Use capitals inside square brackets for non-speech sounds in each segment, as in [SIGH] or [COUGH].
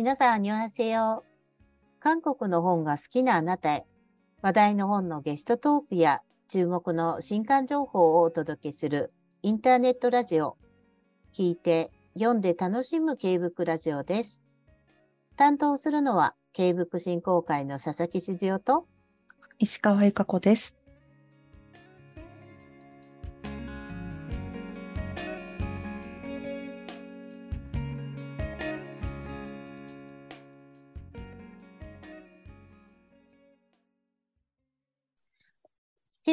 皆さん、アニョハセヨ。韓国の本が好きなあなたへ、話題の本のゲストトークや注目の新刊情報をお届けするインターネットラジオ。聞いて、読んで楽しむ K ブックラジオです。担当するのは、K ブック振興会の佐々木静代と石川由香子です。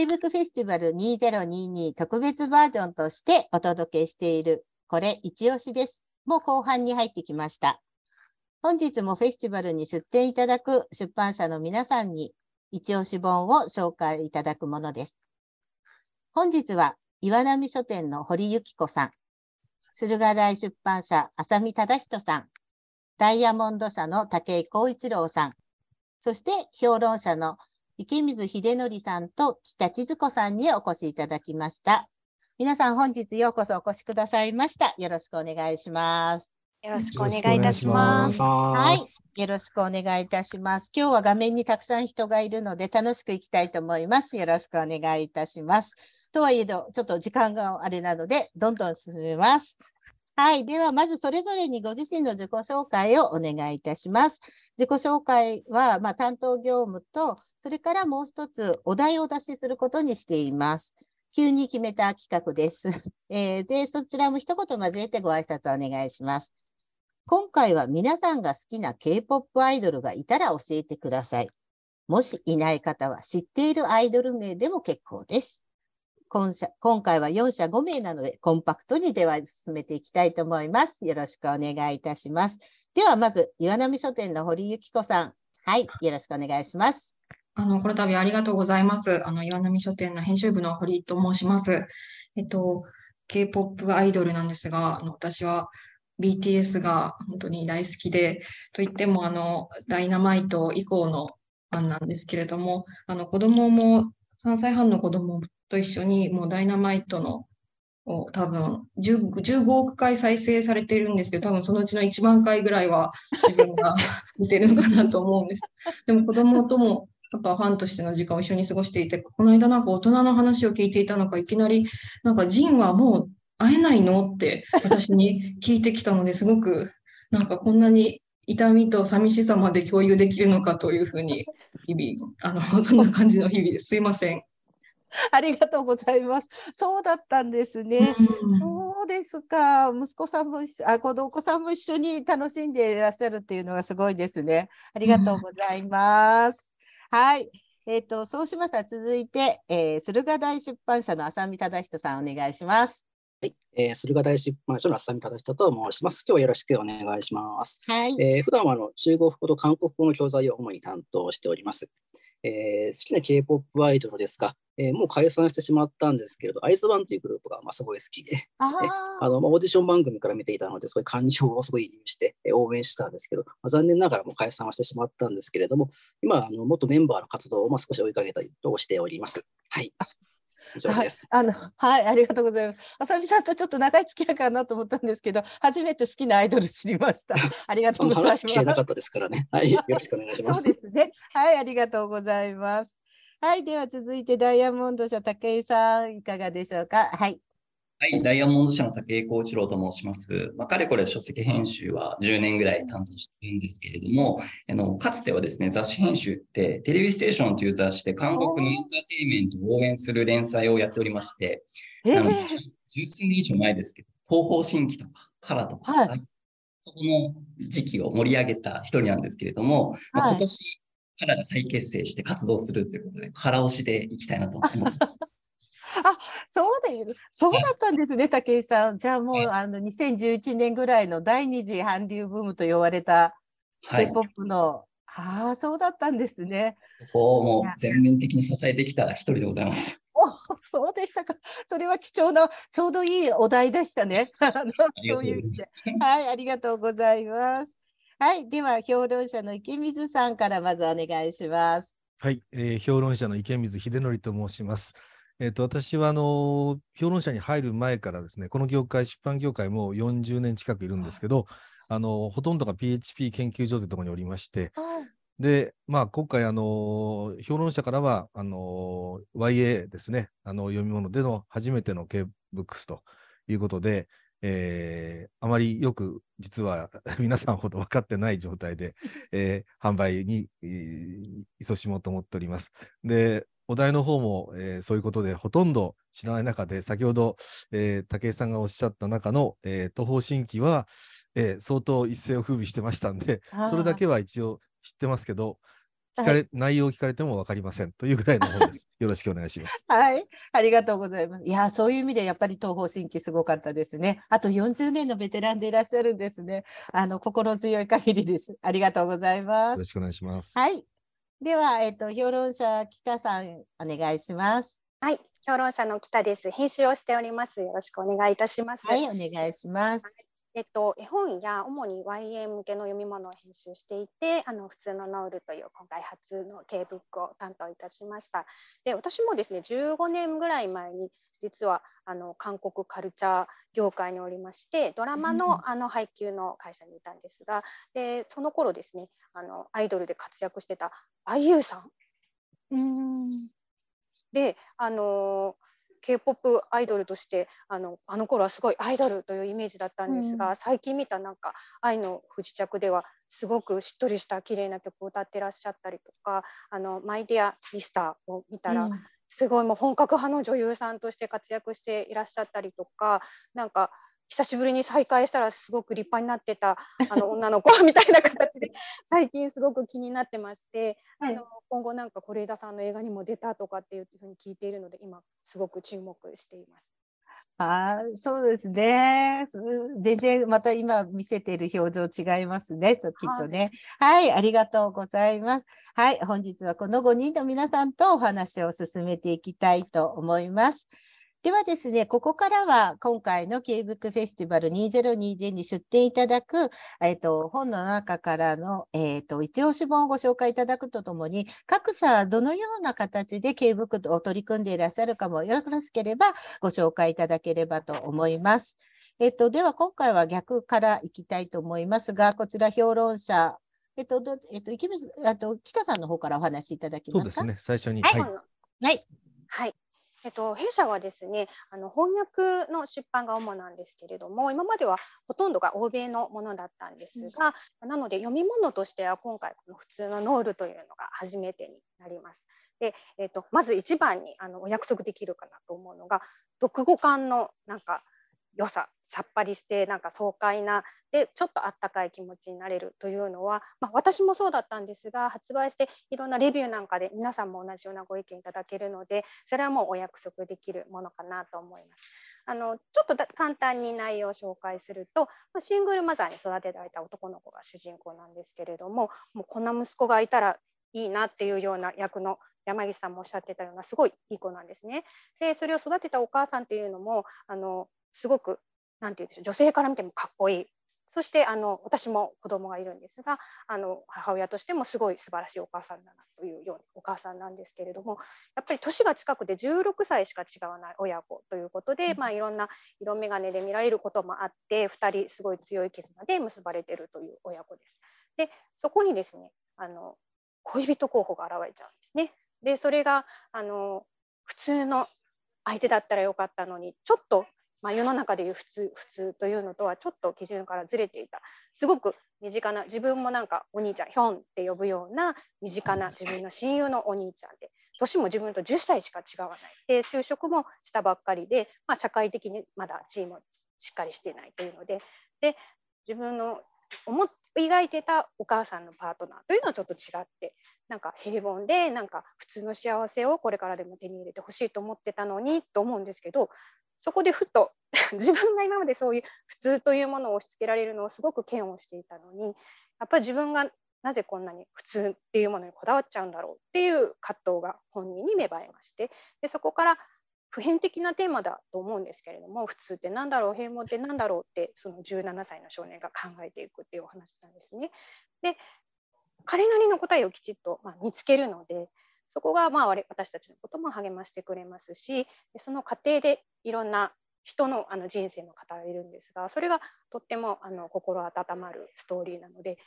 ブックフェスティバル2022特別バージョンとしてお届けしている、これ一押しです。もう後半に入ってきました。本日もフェスティバルに出展いただく出版社の皆さんに一押し本を紹介いただくものです。本日は岩波書店の堀幸子さん、駿河台出版社浅見忠人さん、ダイヤモンド社の武井光一郎さん、そして評論者の池水秀則さんと北千鶴子さんにお越しいただきました。皆さん本日ようこそお越しくださいました。よろしくお願いします。よろしくお願いいたします。はい、よろしくお願いいたします。今日は画面にたくさん人がいるので楽しくいきたいと思います。よろしくお願いいたします。とはいえど、ちょっと時間があれなので、どんどん進めます。はい。では、まずそれぞれにご自身の自己紹介をお願いいたします。自己紹介は、まあ、担当業務と、それからもう一つ、お題を出しすることにしています。急に決めた企画です。[LAUGHS] えー、で、そちらも一言交えてご挨拶お願いします。今回は皆さんが好きな K-POP アイドルがいたら教えてください。もしいない方は知っているアイドル名でも結構です。今社今回は4社5名なので、コンパクトにでは進めていきたいと思います。よろしくお願いいたします。では、まず、岩波書店の堀幸子さん。はい、よろしくお願いします。あの、この度ありがとうございます。あの、岩波書店の編集部の堀と申します。えっと、K-POP アイドルなんですが、あの私は BTS が本当に大好きで、といっても、あの、ダイナマイト以降のファンなんですけれども、あの、子供も、3歳半の子供と一緒に、もうダイナマイトのを多分15億回再生されてるんですけど、多分そのうちの1万回ぐらいは自分が見てるのかなと思うんです。でも子供ともやっぱファンとしての時間を一緒に過ごしていて、この間なんか大人の話を聞いていたのか、いきなり、なんかジンはもう会えないの？って私に聞いてきたのですごく、なんかこんなに痛みと寂しさまで共有できるのかというふうに、日々、あの、[LAUGHS] そんな感じの日々です。すいません。ありがとうございます。そうだったんですね。うん、そうですか。息子さんもあ、このお子さんも一緒に楽しんでいらっしゃるっていうのがすごいですね。ありがとうございます。はい。えっ、ー、と、そうしましたら続いて、えー、駿河台出版社の浅見忠人さん、お願いします。はい、えー、駿河台出版社の浅見忠人と申します。今日はよろしくお願いします。はい。えー、普段はあの中国語と韓国語の教材を主に担当しております。えー、好きな K-POP アイドルですが、えー、もう解散してしまったんですけれど、アイズワンというグループがまあすごい好きで、ああのまあ、オーディション番組から見ていたので、そういう感情をすごいして、えー、応援したんですけど、まあ、残念ながらもう解散はしてしまったんですけれども、今、あの元メンバーの活動をまあ少し追いかけたりとしております。はい。以上です。はい、あのはい、ありがとうございます。あさみさんとちょっと長い付き合いかなと思ったんですけど、初めて好きなアイドル知りました。[LAUGHS] ありがとうございます。なかったですからね。はい、よろしくお願いします。[LAUGHS] そうですね。はい、ありがとうございます。はい、では続いてダイヤモンド社武井さん、いかがでしょうか？はい。はい、ダイヤモンド社の武井幸一郎と申します。まあ、かれこれ書籍編集は10年ぐらい担当しているんですけれども、あのかつてはですね、雑誌編集ってテレビステーションという雑誌で韓国のエンターテインメントを応援する連載をやっておりまして、えー、十数年以上前ですけど、東方神起とかカラとか、はい、そこの時期を盛り上げた一人なんですけれども、はい、まあ、今年カラが再結成して活動するということで、カラ押しでいきたいなと思います。あそうでそうだったんですね、武井さん。じゃあもう、あの2011年ぐらいの第二次韓流ブームと言われた K-POP の、はい、ああ、そうだったんですね。そこをもう全面的に支えてきた一人でございます。おそうでしたか。それは貴重な、ちょうどいいお題でしたね。[LAUGHS] あのそういう意味で。はい、ありがとうございます。はい、では評論者の池水さんからまずお願いします。はい、えー、評論者の池水秀則と申します。えーと、私はあの評論者に入る前からですね、この業界、出版業界も40年近くいるんですけど、あのほとんどが PHP 研究所というところにおりまして、で、まあ、今回、あの評論者からはあの YA ですね、あの読み物での初めての K-BOOKS ということで、えー、あまりよく実は [LAUGHS] 皆さんほど分かってない状態で、[LAUGHS] えー、販売に、えー、勤しもうと思っております。で、お題の方も、えー、そういうことでほとんど知らない中で、先ほど、えー、武井さんがおっしゃった中の、えー、東方神起は、えー、相当一世を風靡してましたんで、それだけは一応知ってますけど、聞かれ、はい、内容を聞かれても分かりませんというぐらいの本です。[LAUGHS] よろしくお願いします。はい、ありがとうございます。いや、そういう意味でやっぱり東方神起すごかったですね。あと40年のベテランでいらっしゃるんですね。あの心強い限りです。ありがとうございます。よろしくお願いします。はい。では、えっと、評論者北さん、お願いします。はい、評論者の北です。編集をしております。よろしくお願いいたします。はい、お願いします。えっと、絵本や主に YA 向けの読み物を編集していてあの普通のノールという今回初の K ブックを担当いたしました。で私もですね15年ぐらい前に実はあの韓国カルチャー業界におりましてドラマのあの配給の会社にいたんですがでその頃ですねあのアイドルで活躍してた IU さん。であの K-POP アイドルとしてあのあの頃はすごいアイドルというイメージだったんですが、うん、最近見たなんか「愛の不時着」ではすごくしっとりした綺麗な曲を歌ってらっしゃったりとか「あのマイ・ディア・ミスター」を見たら、うん、すごいもう本格派の女優さんとして活躍していらっしゃったりとかなんか久しぶりに再会したらすごく立派になってた [LAUGHS] あの女の子みたいな形で最近すごく気になってまして、はい、あの今後なんか是枝さんの映画にも出たとかっていうふうに聞いているので今すごく注目しています。あそうですね。全然また今見せている表情違いますね、きっとね、はい。はい、ありがとうございます。はい、本日はこの5人の皆さんとお話を進めていきたいと思います。ではですね、ここからは今回の K ブックフェスティバル2020に出展いただく、えーと、本の中からの、えーと、一押し本をご紹介いただくとともに、各社どのような形で K ブックを取り組んでいらっしゃるかもよろしければご紹介いただければと思います。えっ、ー、と、では今回は逆からいきたいと思いますが、こちら評論者、えっ、ー、と、どえっ、ー、と、池水、あと、北さんの方からお話しいただけますか？そうですね、最初に。はい。はい。はいえっと、弊社はですねあの翻訳の出版が主なんですけれども今まではほとんどが欧米のものだったんですが、うん、なので読み物としては今回この普通のノールというのが初めてになります。で、えっと、まず一番にあのお約束できるかなと思うのが読後感のなんか良ささっぱりしてなんか爽快なでちょっとあったかい気持ちになれるというのは、まあ、私もそうだったんですが発売していろんなレビューなんかで皆さんも同じようなご意見いただけるのでそれはもうお約束できるものかなと思います。あのちょっと簡単に内容を紹介すると、まあ、シングルマザーに育てられた男の子が主人公なんですけれどももうこんな息子がいたらいいなっていうような役の山岸さんもおっしゃってたようなすごいいい子なんですね。でそれを育てたお母さんっていうのもあのすごくなんて言うんでしょう女性から見てもかっこいいそしてあの私も子供がいるんですがあの母親としてもすごい素晴らしいお母さんだなというようなお母さんなんですけれどもやっぱり年が近くて16歳しか違わない親子ということで、まあ、いろんな色眼鏡で見られることもあって2人すごい強い絆で結ばれてるという親子です。でそこにですねあの恋人候補が現れちゃうんですね。でそれがあの普通の相手だったらよかったのにちょっとまあ、世の中でいう普通普通というのとはちょっと基準からずれていた。すごく身近な自分もなんかお兄ちゃんヒョンって呼ぶような身近な自分の親友のお兄ちゃんで年も自分と10歳しか違わない。で就職もしたばっかりで、まあ、社会的にまだ地位もしっかりしていないというのでで自分の思描いてたお母さんのパートナーというのはちょっと違ってなんか平凡でなんか普通の幸せをこれからでも手に入れてほしいと思ってたのにと思うんですけどそこでふと [LAUGHS] 自分が今までそういう普通というものを押し付けられるのをすごく嫌悪していたのにやっぱり自分がなぜこんなに普通っていうものにこだわっちゃうんだろうっていう葛藤が本人に芽生えましてでそこから普遍的なテーマだと思うんですけれども普通って何だろう平凡って何だろうってその17歳の少年が考えていくっていうお話なんですね。で彼なりの答えをきちっと、ま見つけるのでそこがまあ私たちのことも励ましてくれますしその過程でいろんな人のあの人生の方がいるんですがそれがとってもあの心温まるストーリーなので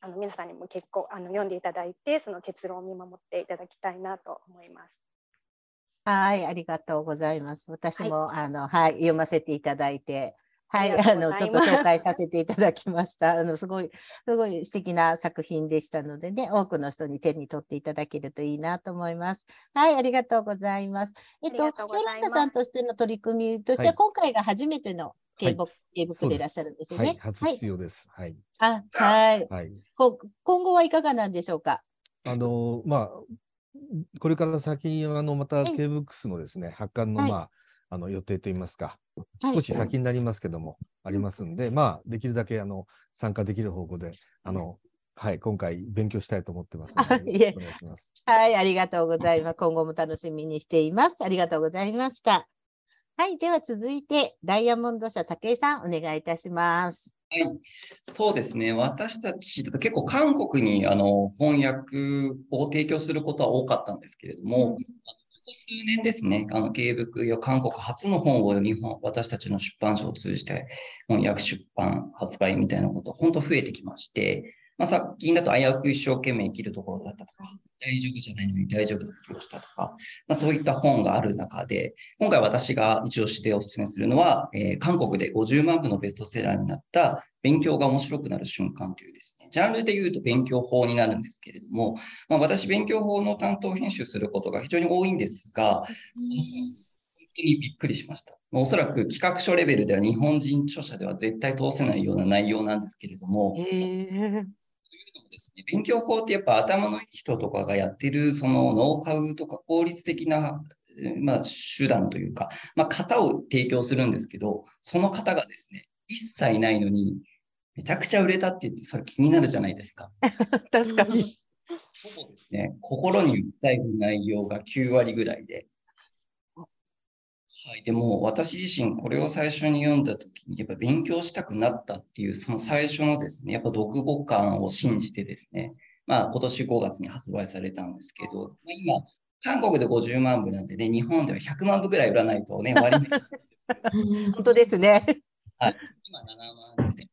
あの皆さんにも結構あの読んでいただいてその結論を見守っていただきたいなと思います。はい、ありがとうございます。私も、はい、あのはい読ませていただいてはい、あのちょっと紹介させていただきました。[LAUGHS] あのすごい、すごい素敵な作品でしたのでね、多くの人に手に取っていただけるといいなと思います。はい、ありがとうございます。えっと、ヒロサさんとしての取り組みとしては、はい、今回が初めての警部でいらっしゃるんですね。はい、初必要です。はい。あ、はい。はい、今後はいかがなんでしょうか？あの、まあ、これから先、あの、また、K ブックスのですね、発刊の、まあ、あの予定といいますか、少し先になりますけども、はい、ありますんで、まあ、できるだけあの参加できる方向で、あの、はい、今回勉強したいと思ってますので、お願いします。はい、ありがとうございます。今後も楽しみにしています。ありがとうございました。はい、では続いて、ダイヤモンド社武井さん、お願いいたします。はい、そうですね。私たち結構韓国にあの翻訳を提供することは多かったんですけれども、うんこ数年ですね、あの、芸ブや韓国初の本を日本、私たちの出版社を通じて翻訳出版、発売みたいなこと、本当増えてきまして、まあ、最近だと危うく一生懸命生きるところだったとか、大丈夫じゃないのに大丈夫だとしたとか、まあ、そういった本がある中で、今回私が一押しでお勧めするのは、えー、韓国で50万部のベストセラーになった勉強が面白くなる瞬間というですね、ジャンルで言うと勉強法になるんですけれども、まあ、私、勉強法の担当編集することが非常に多いんですが、本当にびっくりしました。おそらく企画書レベルでは日本人著者では絶対通せないような内容なんですけれども、えー、ですね、勉強法ってやっぱ頭のいい人とかがやってるそのノウハウとか効率的なまあ、手段というか、まあ、型を提供するんですけど、その方がですね、一切ないのに、めちゃくちゃ売れたって言って、それ気になるじゃないですか。[LAUGHS] 確かに。そうですね、心に訴える内容が9割ぐらいで。はい、でも私自身これを最初に読んだ時にやっぱ勉強したくなったっていうその最初のですねやっぱ読後感を信じてですねまあ今年5月に発売されたんですけど、まあ、今韓国で50万部なんでね日本では100万部ぐらい売らないとね終わり [LAUGHS] 本当ですね。はい、今7万2000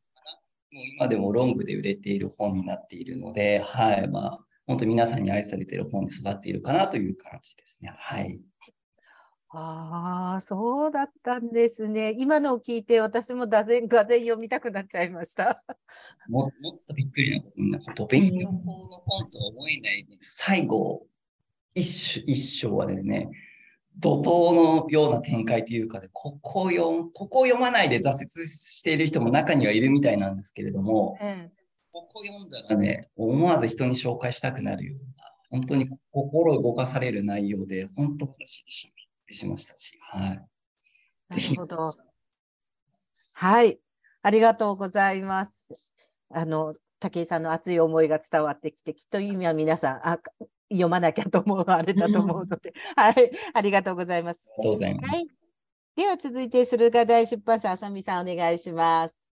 もう今でもロングで売れている本になっているので、はい、まあ、本当に皆さんに愛されている本に育っているかなという感じですね。はい。ああ、そうだったんですね。今のを聞いて、私も座禅、がぜ読みたくなっちゃいました。ももっとびっくりなこと、勉強法の本とは思えないです。最後、一一章はですね、怒涛のような展開というかで、ここ読ここを読まないで挫折している人も中にはいるみたいなんですけれども、うん、ここ読んだらね、思わず人に紹介したくなるような、本当に心動かされる内容で、本当にししましたし、はい。なるほど。はい、ありがとうございます。あの武井さんの熱い思いが伝わってきて、きっと今皆さん、あ読まなきゃと思うあれだと思うので、[LAUGHS] はい、ありがとうございます。ありがとうございます。はい、では続いて駿河台出版社あさみさんお願いします。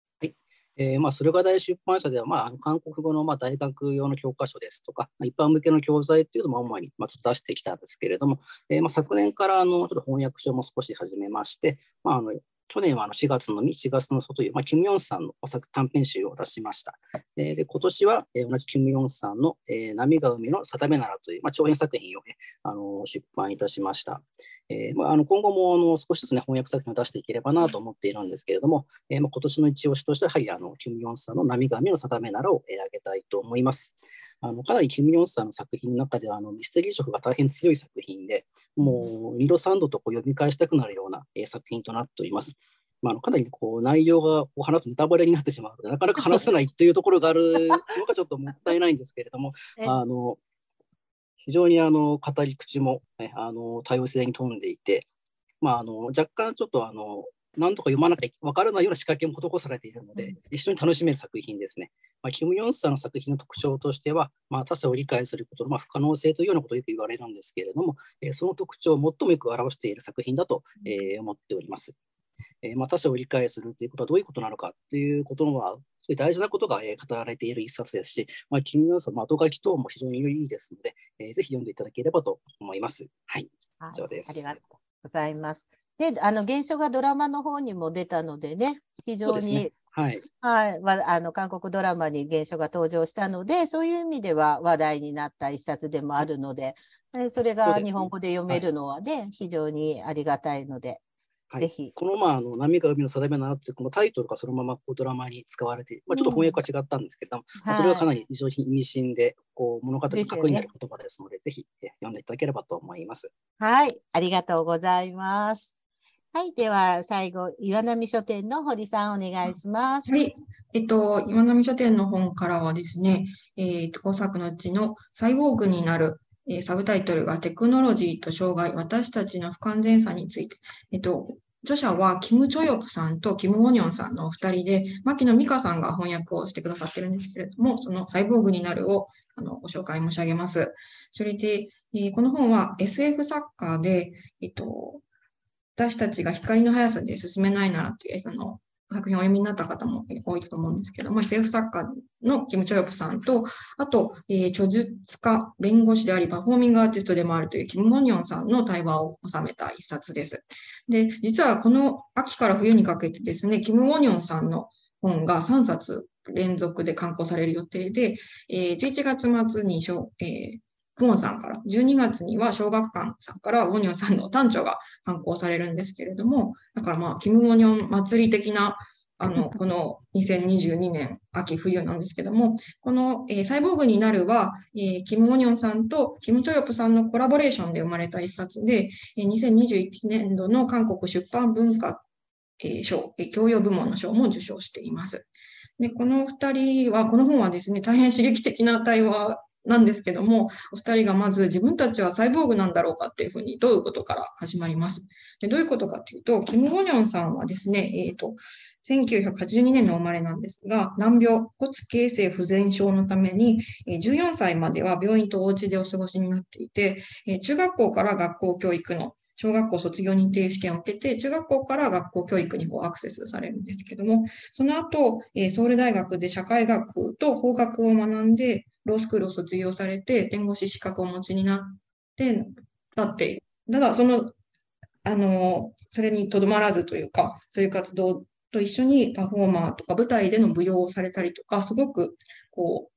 えー、まあ駿河台出版社ではまあ韓国語のまあ大学用の教科書ですとか、一般向けの教材っていうのも主にまあ出してきたんですけれども、えー、まあ昨年からあのちょっと翻訳書も少し始めまして、まああの去年はあの4月のみ、4月の外という、まあ、キム・ヨンさんの作短編集を出しました。えー、で今年は、えー、同じキム・ヨンさんの、えー、波が海の定めならという、まあ、長編作品を、ね、あの出版いたしました。えーまあ、あの今後もあの少しずつ、ね、翻訳作品を出していければなと思っているんですけれども、えーまあ、今年の一押しとしては、はい、あのキム・ヨンさんの波が海の定めならを、えー、挙げたいと思います。あのかなりキム・ヨンさんの作品の中ではあのミステリー色が大変強い作品で、もう2度3度とこう読み返したくなるような、えー、作品となっております。まあ、かなりこう内容がこう話すネタバレになってしまうので、なかなか話せないというところがあるのがちょっともったいないんですけれども、[LAUGHS] あの非常にあの語り口も、ね、あの多様性に富んでいて、まあ、あの若干ちょっとあの何とか読まなきゃ分からないような仕掛けも施されているので、一緒に楽しめる作品ですね。まあ、キム・ヨンさんの作品の特徴としては、まあ、他者を理解することのまあ不可能性というようなことをよく言われるんですけれども、えー、その特徴を最もよく表している作品だと、えー、思っております。えー、まあ、他者を理解するということはどういうことなのかということのは、そういう大事なことが、え語られている一冊ですし、まあ、君のさん、後書き等も非常にいいですので、えー、ぜひ読んでいただければと思います。はい、以上です。ありがとうございます。で、あの現象がドラマの方にも出たのでね、非常に、ね、はい、はい、まあ、あの韓国ドラマに現象が登場したので、そういう意味では話題になった一冊でもあるので、それが日本語で読めるのはね、はい、非常にありがたいので、はい、ぜひ。この、まあ、あの波が海の定めなっていうこのタイトルがそのままこうドラマに使われて、まあ、ちょっと翻訳は違ったんですけど、うんまあ、それはかなり非常に意味深で、こう物語の核になる言葉ですので、でね、ぜひ読んでいただければと思います。はい、ありがとうございます。はい、では最後、岩波書店の堀さん、お願いします。はい、えっと、岩波書店の本からはですね、えっと、5作のうちのサイボーグになるえサブタイトルがテクノロジーと障害、私たちの不完全さについて。えっと、著者はキム・チョヨプさんとキム・オニョンさんのお二人で、牧野美香さんが翻訳をしてくださってるんですけれども、そのサイボーグになるをあのご紹介申し上げます。それで、えー、この本は SF 作家で、えっと、私たちが光の速さで進めないならというあの作品をお読みになった方も多いと思うんですけども、政府作家のキム・チョヨプさんと、あと、えー、著述家、弁護士であり、パフォーミングアーティストでもあるというキム・モニョンさんの対話を収めた一冊です。で、実はこの秋から冬にかけてですね、キム・モニョンさんの本が3冊連続で刊行される予定で、えー、11月末に、えー、クオンさんから、12月には小学館さんからウォニョンさんの短調が刊行されるんですけれども、だからまあ、キム・ウォニョン祭り的な、あの、[LAUGHS] この2022年秋冬なんですけども、この、えー、サイボーグになるは、えー、キム・ウォニョンさんとキム・チョヨプさんのコラボレーションで生まれた一冊で、えー、2021年度の韓国出版文化、えー、賞、えー、教養部門の賞も受賞しています。で、この二人は、この本はですね、大変刺激的な対話なんですけども、お二人がまず自分たちはサイボーグなんだろうかっていうふうに、どういうことから始まります？でどういうことかっていうと、キム・ゴニョンさんはですね、えっ、ー、と、1982年の生まれなんですが、難病、骨形成不全症のために、14歳までは病院とお家でお過ごしになっていて、中学校から学校教育の小学校卒業認定試験を受けて、中学校から学校教育にこうアクセスされるんですけども、その後、ソウル大学で社会学と法学を学んで、ロースクールを卒業されて、弁護士資格をお持ちになって、なって。ただ、その、あの、それにとどまらずというか、そういう活動と一緒にパフォーマーとか舞台での舞踊をされたりとか、すごく、こう、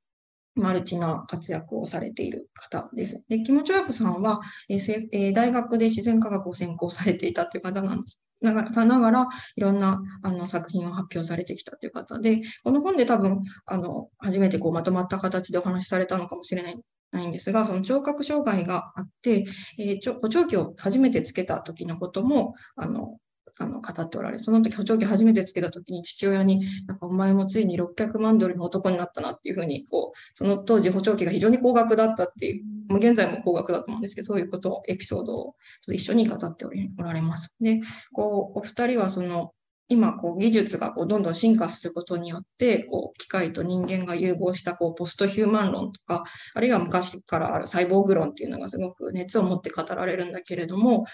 マルチな活躍をされている方です。で、キム・チョヤフさんは、えー、大学で自然科学を専攻されていたという方なんです。ながら、ながらいろんなあの作品を発表されてきたという方で、この本で多分、あの、初めてこうまとまった形でお話しされたのかもしれないないんですが、その聴覚障害があって、えー、補聴器を初めてつけた時のことも、あの、あの語っておられ、その時補聴器初めてつけた時に父親に、なんかお前もついに600万ドルの男になったなっていうふうに、こう、その当時補聴器が非常に高額だったっていう、もう現在も高額だと思うんですけど、そういうことを、エピソードを一緒に語っておられます。で、こう、お二人はその、今、こう、技術がこうどんどん進化することによって、こう、機械と人間が融合した、こう、ポストヒューマン論とか、あるいは昔からあるサイボーグ論っていうのがすごく熱を持って語られるんだけれども、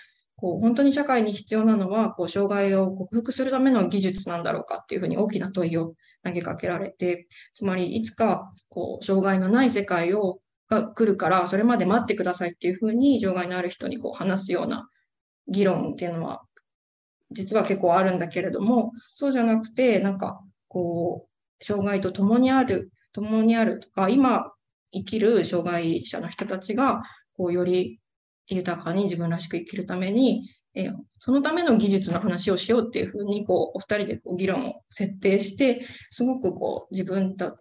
こう本当に社会に必要なのはこう障害を克服するための技術なんだろうかっていうふうに大きな問いを投げかけられてつまりいつかこう障害のない世界をが来るからそれまで待ってくださいっていうふうに障害のある人にこう話すような議論っていうのは実は結構あるんだけれどもそうじゃなくてなんかこう障害と共にある共にあるとか今生きる障害者の人たちがこうより豊かに自分らしく生きるために、えー、そのための技術の話をしようっていうふうに、こう、お二人でこう議論を設定して、すごくこう、自分と、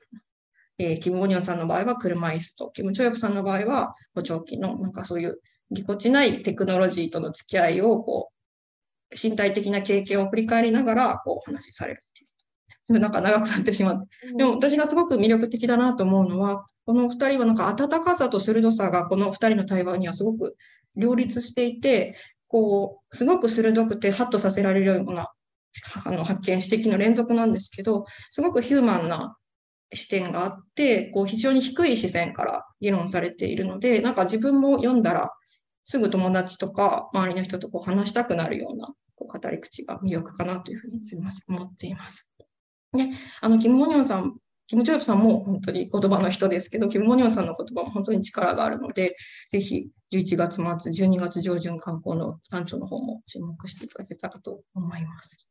えー、キム・ゴニョンさんの場合は車椅子と、キム・チョヨプさんの場合は補聴器の、なんかそういうぎこちないテクノロジーとの付き合いを、こう、身体的な経験を振り返りながら、こう、お話しされるっていう。なんか長くなってしまって。でも私がすごく魅力的だなと思うのは、この二人はなんか温かさと鋭さがこの二人の対話にはすごく両立していて、こう、すごく鋭くてハッとさせられるようなあの発見、指摘の連続なんですけど、すごくヒューマンな視点があって、こう非常に低い視線から議論されているので、なんか自分も読んだらすぐ友達とか周りの人とこう話したくなるようなこう語り口が魅力かなというふうにすみません、思っています。で、あの、キム・モニョンさんキム・チョヨプさんも本当に言葉の人ですけど、キム・モニョンさんの言葉も本当に力があるので、ぜひ11月末、12月上旬観光の単調の方も注目していただけたらと思います。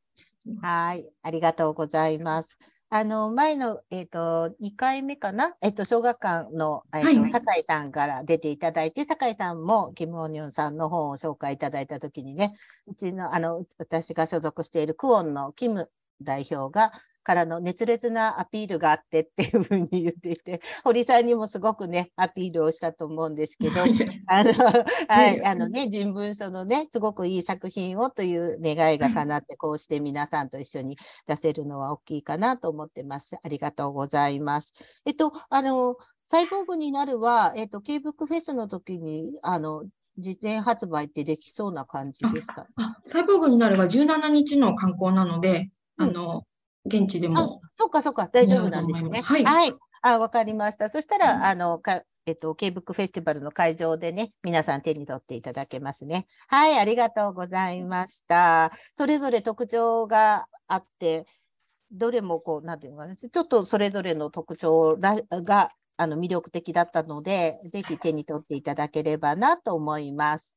はい、ありがとうございます。あの前の、えーと、2回目かな、えーと、小学館の、えーと、はい、酒井さんから出ていただいて、酒井さんもキム・オニョンさんの本を紹介いただいたときにね、うちのあの私が所属しているクオンのキム代表がからの熱烈なアピールがあってっていうふうに言っていて、[LAUGHS] 堀さんにもすごくね、アピールをしたと思うんですけど、あの、はい、あの [LAUGHS] ね、人文書のね、すごくいい作品をという願いが叶って、こうして皆さんと一緒に出せるのは大きいかなと思ってます。ありがとうございます。えっと、あの、サイボーグになるは、えっと、ケーブックフェスの時に、あの、実演発売ってできそうな感じですか？サイボーグになるは17日の観光なので、あの、現地でも。そっかそっか、大丈夫なんですね。はい。はい。あ、わかりました。そしたら、うん、あの、かえっと、ケーブックフェスティバルの会場でね、皆さん手に取っていただけますね。はい、ありがとうございました。それぞれ特徴があって、どれもこう、なんていうのかな、ちょっとそれぞれの特徴があの魅力的だったので、ぜひ手に取っていただければなと思います。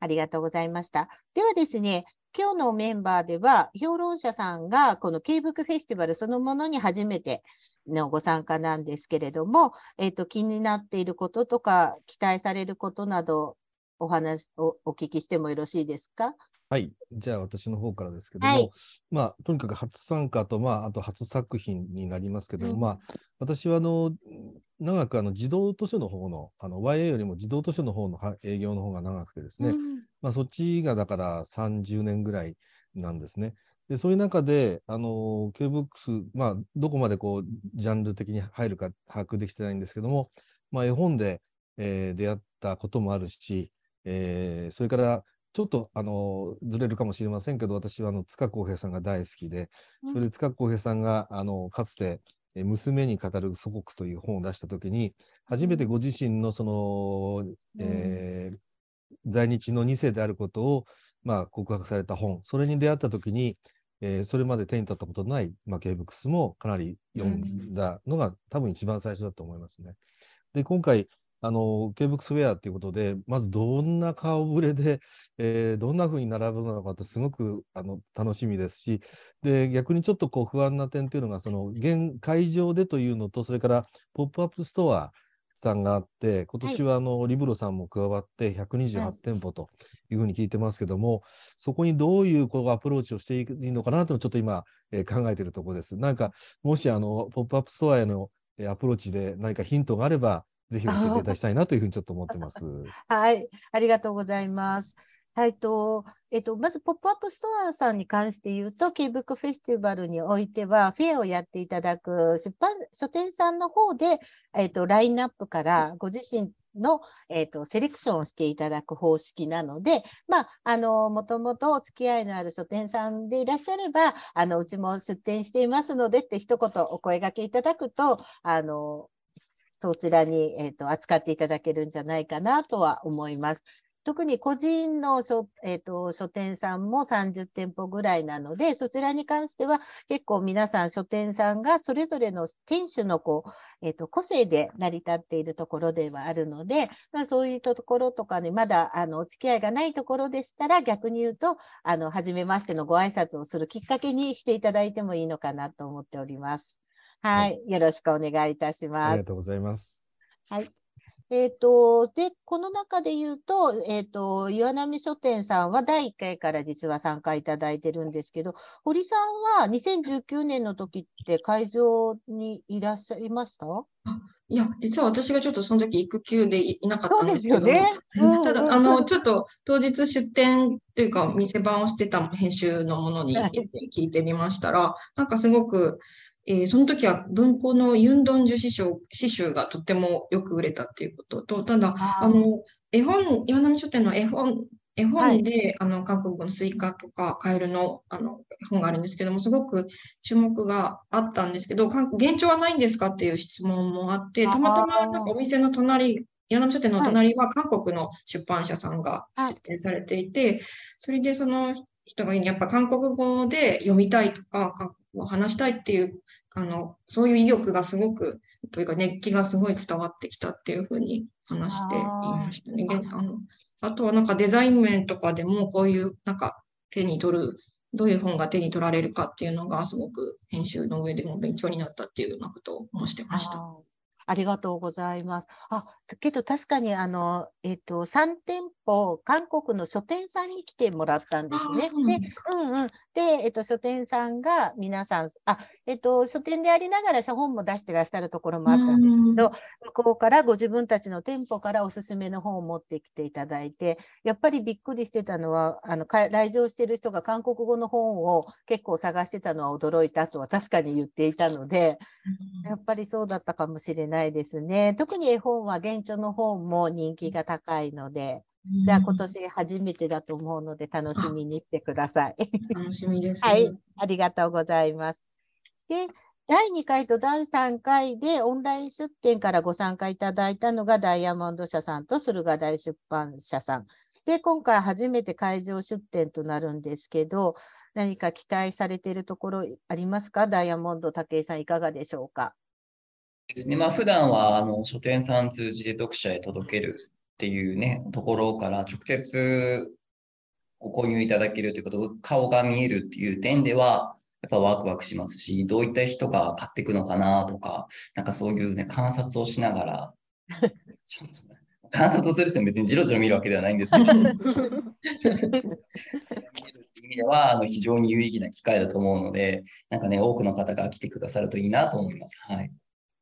ありがとうございました。ではですね、今日のメンバーでは、評論者さんがこの K ブックフェスティバルそのものに初めてのご参加なんですけれども、えーと、気になっていることとか、期待されることなど、お話をお聞きしてもよろしいですか？はい、じゃあ私の方からですけども、はい、まあ、とにかく初参加と、まあ、あと初作品になりますけども、うん、まあ、私はあの長くあの児童図書の方の、あの YA よりも児童図書の方の営業の方が長くてですね、うん、まあ、そっちがだから30年ぐらいなんですね。でそういう中で、あの K-BOOKS、まあ、どこまでこうジャンル的に入るか把握できてないんですけども、まあ、絵本で、えー、出会ったこともあるし、えー、それからちょっとあのずれるかもしれませんけど、私はあの塚公平さんが大好きで、それで塚公平さんがあのかつて娘に語る祖国という本を出したときに、初めてご自身のその、えー、在日の2世であることを、まあ、告白された本、それに出会ったときに、えー、それまで手に取ったことのない、まあ、 K-BOOKS もかなり読んだのが、多分一番最初だと思いますね。で、今回、あの、 K-BOOKS フェアっていうことで、まずどんな顔ぶれで、[LAUGHS] えー、どんな風に並ぶのかってすごくあの楽しみですし、で、逆にちょっとこう不安な点っていうのが、その現会場でというのと、それからポップアップストアさんがあって、今年はあの、はい、リブロさんも加わって128店舗というふうに聞いてますけども、はい、そこにどういうこうアプローチをしていいのかなというのをちょっと今、えー、考えているところです。なんか、もしあの、ポップアップストアへのアプローチで何かヒントがあれば、ぜひ教えていただきたいなというふうにちょっと思ってます。はい、ありがとうございます。えっと、えっと、まず、ポップアップストアさんに関して言うと、 K-BOOKフェスティバルにおいては、フェアをやっていただく出版書店さんの方で、えっと、ラインナップからご自身の、えっと、セレクションをしていただく方式なので、まあ、あの、もともとお付き合いのある書店さんでいらっしゃれば、あの、うちも出店していますのでって一言お声がけいただくと、あの、そちらに、えーと、扱っていただけるんじゃないかなとは思います。特に個人の書,、えーと、書店さんも30店舗ぐらいなので、そちらに関しては結構皆さん書店さんがそれぞれの店主のこう、えーと、個性で成り立っているところではあるので、まあ、そういうところとかにまだあのお付き合いがないところでしたら逆に言うと、あの初めましてのご挨拶をするきっかけにしていただいてもいいのかなと思っております。はい、よろしくお願いいたします。ありがとうございます。はい。えっ、ー、と、で、この中で言うと、えっ、ー、と、岩波書店さんは第1回から実は参加いただいてるんですけど、堀さんは2019年の時って会場にいらっしゃいました？いや、実は私がちょっとその時育休でいなかったんですけど、ね。うん、ただ、あの、ちょっと当日出店というか、店番をしてた編集のものに聞いてみましたら、なんかすごく、えー、その時は文庫のユンドンジュ詩、詩集がとってもよく売れたっていうことと、ただ、あの、絵本、岩波書店の絵本、絵本で、はい、あの、韓国語のスイカとかカエルの、あの、本があるんですけども、すごく注目があったんですけど、現状はないんですかっていう質問もあって、たまたまなんかお店の隣、岩波書店の隣は韓国の出版社さんが出展されていて、それでその人がやっぱ韓国語で読みたいとか、韓を話したいっていう、あの、そういう意欲がすごく、というか熱気がすごい伝わってきたっていうふうに話していましたね。あのあとはなんかデザイン面とかでもこういうなんか手に取る、どういう本が手に取られるかっていうのがすごく編集の上でも勉強になったっていうようなことを申してました。ありがとうございます。あ、けど確かにあの、えっ、と、3店舗、韓国の書店さんに来てもらったんですね。でうんうん。で、えっ、と、書店さんが皆さん、あ、えっ、と、書店でありながら本も出してらっしゃるところもあったんですけど、向こうからご自分たちの店舗からおすすめの本を持ってきていただいて、やっぱりびっくりしてたのは、あの、来場してる人が韓国語の本を結構探してたのは驚いたとは確かに言っていたので、やっぱりそうだったかもしれない。ないですね。特に絵本は現著の本も人気が高いので、じゃあ今年初めてだと思うので楽しみにしてください。楽しみです、はい、ありがとうございます。で、第2回と第3回でオンライン出展からご参加いただいたのがダイヤモンド社さんと駿河台出版社さん。で、今回初めて会場出展となるんですけど、何か期待されているところありますか？ダイヤモンド武井さん、いかがでしょうか？ですね。まあ、普段はあの書店さん通じて読者へ届けるっていうね、ところから直接ご購入いただけるということ、顔が見えるっていう点では、やっぱワクワクしますし、どういった人が買っていくのかなとか、なんかそういうね、観察をしながら、観察する人別にじろじろ見るわけではないんですけど、見るっていう意味ではあの非常に有意義な機会だと思うので、なんかね、多くの方が来てくださるといいなと思います。はい。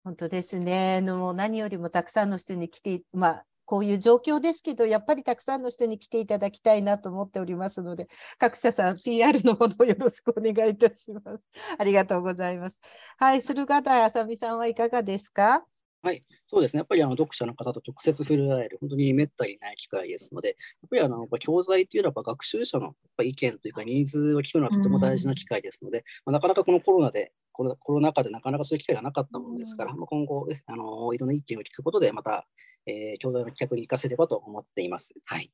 本当ですね。もう何よりもたくさんの人に来て、まあ、こういう状況ですけど、やっぱりたくさんの人に来ていただきたいなと思っておりますので、各社さん、PR のほどよろしくお願いいたします。ありがとうございます。はい、駿河台あさみさんはいかがですか？はい、そうですね。やっぱりあの読者の方と直接触れられる、本当にめったにない機会ですので、やっぱりあの教材というのは学習者の意見というか、ニーズを聞くのはとても大事な機会ですので、まあ、なかなかこのコロナでコロ、コロナ禍でなかなかそういう機会がなかったものですから、まあ、今後あの、いろんな意見を聞くことで、また、えー、教材の企画に生かせればと思っています。はい。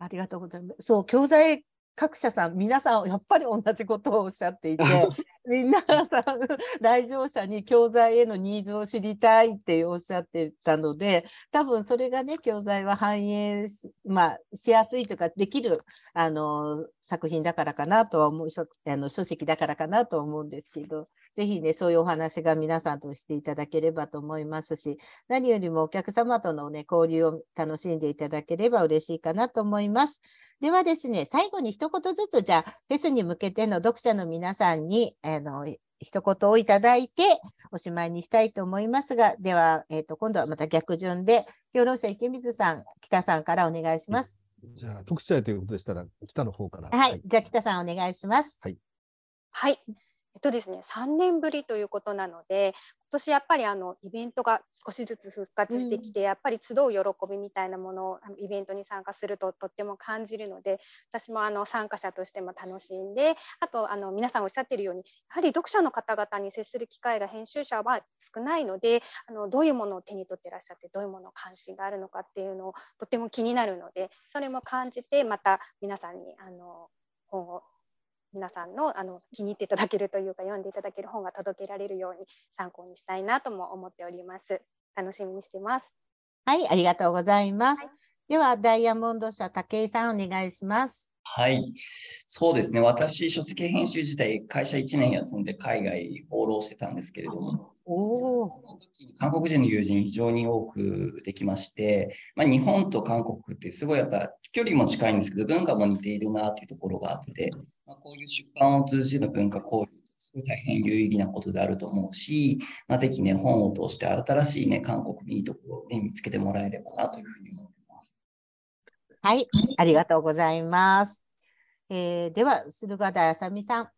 ありがとうございます。そう、教材各社さん、皆さん、やっぱり同じことをおっしゃっていて、[LAUGHS] 皆さん、[LAUGHS] 来場者に教材へのニーズを知りたいっておっしゃってたので、多分それがね、教材は反映し,、まあ、しやすいとか、できるあの作品だからかなとは思う、あの書籍だからかなと思うんですけど、ぜひね、そういうお話が皆さんとしていただければと思いますし、何よりもお客様とのね、交流を楽しんでいただければ嬉しいかなと思います。ではですね、最後に一言ずつ、じゃあ、フェスに向けての読者の皆さんに、あの、一言をいただいておしまいにしたいと思いますが、では、えーと、今度はまた逆順で、評論者池水さん、北さんからお願いします。じゃあ、読者ということでしたら、北の方から。はい、はい、じゃあ、北さん、お願いします。はい。はいえっとですね、3年ぶりということなので、今年やっぱりあのイベントが少しずつ復活してきて、うん、やっぱり集う喜びみたいなものをあのイベントに参加するととっても感じるので、私もあの参加者としても楽しんで、あとあの皆さんおっしゃってるように、やはり読者の方々に接する機会が編集者は少ないので、あのどういうものを手に取ってらっしゃって、どういうもの関心があるのかっていうのをとても気になるので、それも感じて、また皆さんにあの本を皆さんのあの気に入っていただけるというか読んでいただける本が届けられるように参考にしたいなとも思っております。楽しみにしてます。はい、ありがとうございます。はい、ではダイヤモンド社武井さんお願いします。はい。そうですね。私、書籍編集自体、会社1年休んで海外放浪してたんですけれども、おその時に韓国人の友人非常に多くできまして、まあ、日本と韓国ってすごいやっぱ距離も近いんですけど、文化も似ているなというところがあって、まあ、こういう出版を通じての文化交流すごい大変有意義なことであると思うし、まあ、ぜひね、本を通して新しいね、韓国にいいところを、ね、見つけてもらえればなというふうに思っています。はい、ありがとうございます。えー、では、駿河台あさみさん。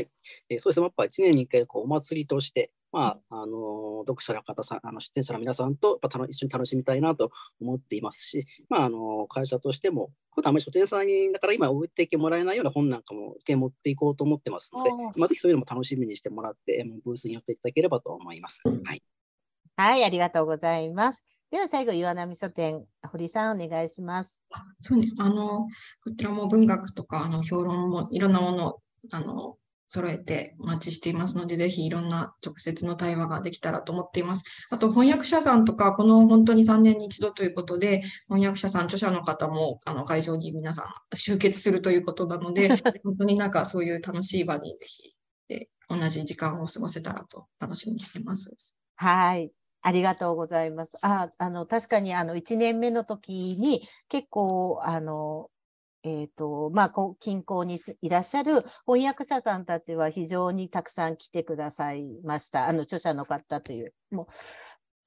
はい、えー、そうですね、やっぱ1年に1回こうお祭りとして、まあ、あの読者の方さん、あの出店者の皆さんとやっぱ一緒に楽しみたいなと思っていますし、まあ、あの会社としても、普段あまり書店さんに、だから今置いていてもらえないような本なんかも持っていこうと思ってますので、まあ、ぜひそういうのも楽しみにしてもらって、ブースに寄っていただければと思います。はい、はい、ありがとうございます。では最後、岩波書店、堀さん、お願いします。そうです。あの、こちらも文学とか、あの、評論もいろんなものを、あの、揃えてお待ちしていますので、ぜひいろんな直接の対話ができたらと思っています。あと、翻訳者さんとか、この本当に3年に一度ということで、翻訳者さん、著者の方もあの会場に皆さん集結するということなので、[LAUGHS] 本当になんかそういう楽しい場にぜひで同じ時間を過ごせたらと楽しみにしてます。はい。ありがとうございます。あ、あの、確かに、あの、1年目の時に、結構、あの、え、ー、と、まあ、近郊にいらっしゃる翻訳者さんたちは非常にたくさん来てくださいました。あの、著者の方という。もう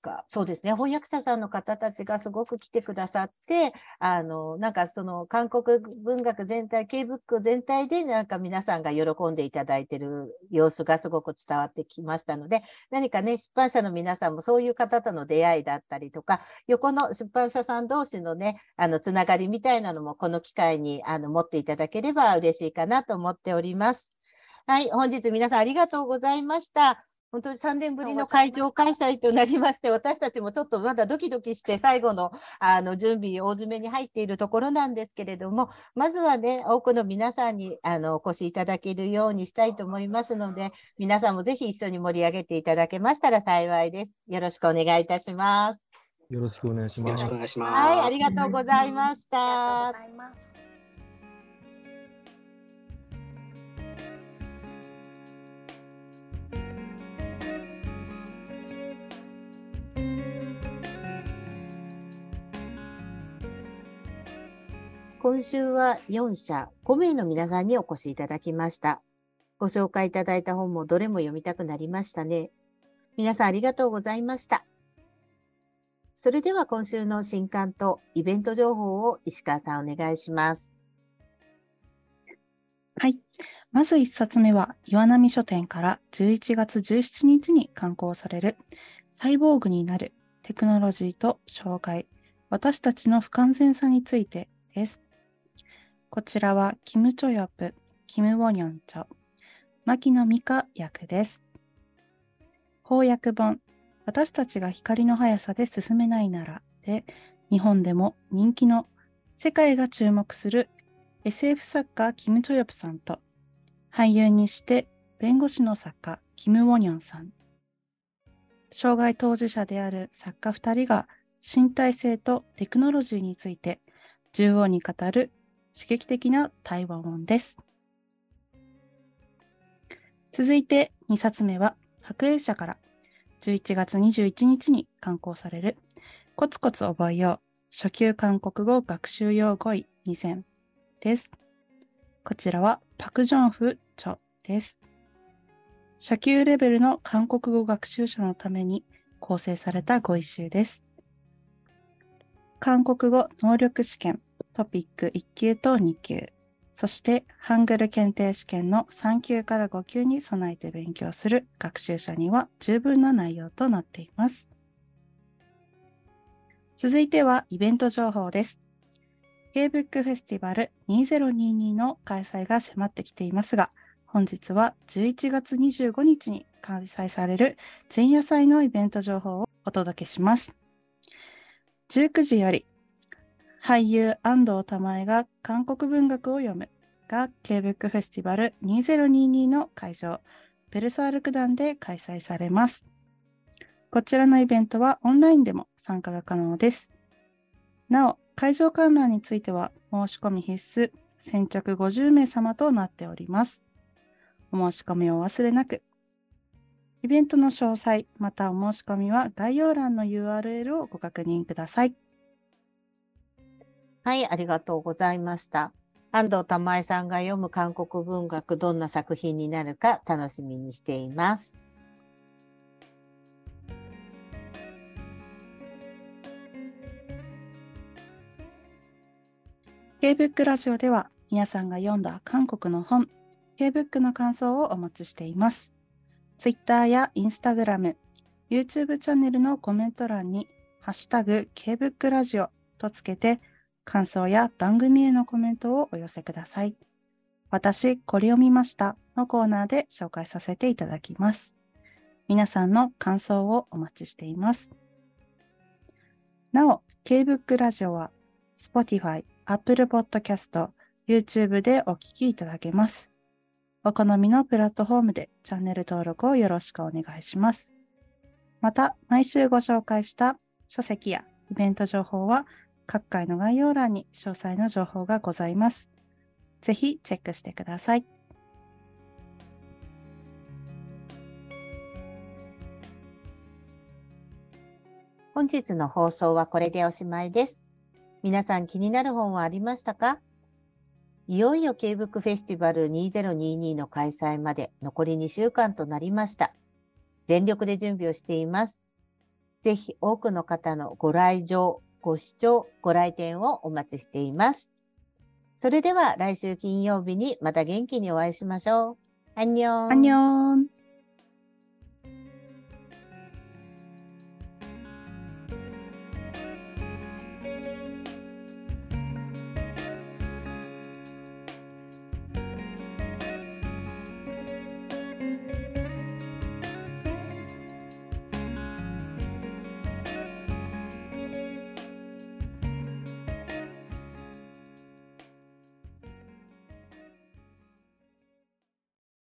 か、そうですね、翻訳者さんの方たちがすごく来てくださって、あの、なんかその韓国文学全体、K ブック全体でなんか皆さんが喜んでいただいてる様子がすごく伝わってきましたので、何かね、出版社の皆さんもそういう方との出会いだったりとか、横の出版社さん同士のね、あの、つながりみたいなのもこの機会にあの持っていただければ嬉しいかなと思っております。はい、本日皆さんありがとうございました。本当に3年ぶりの会場開催となりまして、私たちもちょっとまだドキドキして、最後のあの準備、大詰めに入っているところなんですけれども、まずはね、多くの皆さんにあのお越しいただけるようにしたいと思いますので、皆さんもぜひ一緒に盛り上げていただけましたら幸いです。よろしくお願いいたします。よろしくお願いします。はい、ありがとうございました。今週は4社5名の皆さんにお越しいただきました。ご紹介いただいた本もどれも読みたくなりましたね。皆さんありがとうございました。それでは今週の新刊とイベント情報を石川さんお願いします。はい。まず1冊目は岩波書店から11月17日に刊行されるサイボーグになるテクノロジーと障害、私たちの不完全さについてです。こちらはキム・チョヨプ、キム・ウォニョンチョ、牧野美香役です。翻訳本、私たちが光の速さで進めないならで、日本でも人気の世界が注目する SF 作家キム・チョヨプさんと、俳優にして弁護士の作家キム・ウォニョンさん、障害当事者である作家2人が身体性とテクノロジーについて縦横に語る刺激的な対話音です。続いて2冊目は白英社から11月21日に刊行されるコツコツ覚えよう初級韓国語学習用語彙2000です。こちらはパク・ジョンフ著です。初級レベルの韓国語学習者のために構成された語彙集です。韓国語能力試験トピック1級と2級、そしてハングル検定試験の3級から5級に備えて勉強する学習者には十分な内容となっています。続いてはイベント情報です。K-BOOK フェスティバル2022の開催が迫ってきていますが、本日は11月25日に開催される前夜祭のイベント情報をお届けします。19時より俳優安藤玉恵が韓国文学を読むが K-BOOK フェスティバル2022の会場、ベルサール区団で開催されます。こちらのイベントはオンラインでも参加が可能です。なお、会場観覧については申し込み必須、先着50名様となっております。お申し込みをお忘れなく。イベントの詳細、またお申し込みは概要欄の URL をご確認ください。はい、ありがとうございました。安藤玉恵さんが読む韓国文学、どんな作品になるか楽しみにしています。K-BOOK ラジオでは皆さんが読んだ韓国の本、K-BOOK の感想をお待ちしています。Twitter や Instagram、YouTube チャンネルのコメント欄に、ハッシュタグ K-BOOK ラジオとつけて感想や番組へのコメントをお寄せください。私、これ読みましたのコーナーで紹介させていただきます。皆さんの感想をお待ちしています。なお、K-BOOK ラジオは Spotify、Apple Podcast、YouTube でお聞きいただけます。お好みのプラットフォームでチャンネル登録をよろしくお願いします。また、毎週ご紹介した書籍やイベント情報は各回の概要欄に詳細の情報がございます。ぜひチェックしてください。本日の放送はこれでおしまいです。皆さん気になる本はありましたか？いよいよ K-BOOK フェスティバル2022の開催まで残り2週間となりました。全力で準備をしています。ぜひ多くの方のご来場、ご視聴、ご来店をお待ちしています。それでは来週金曜日にまた元気にお会いしましょう。アンニョン。アンニョン。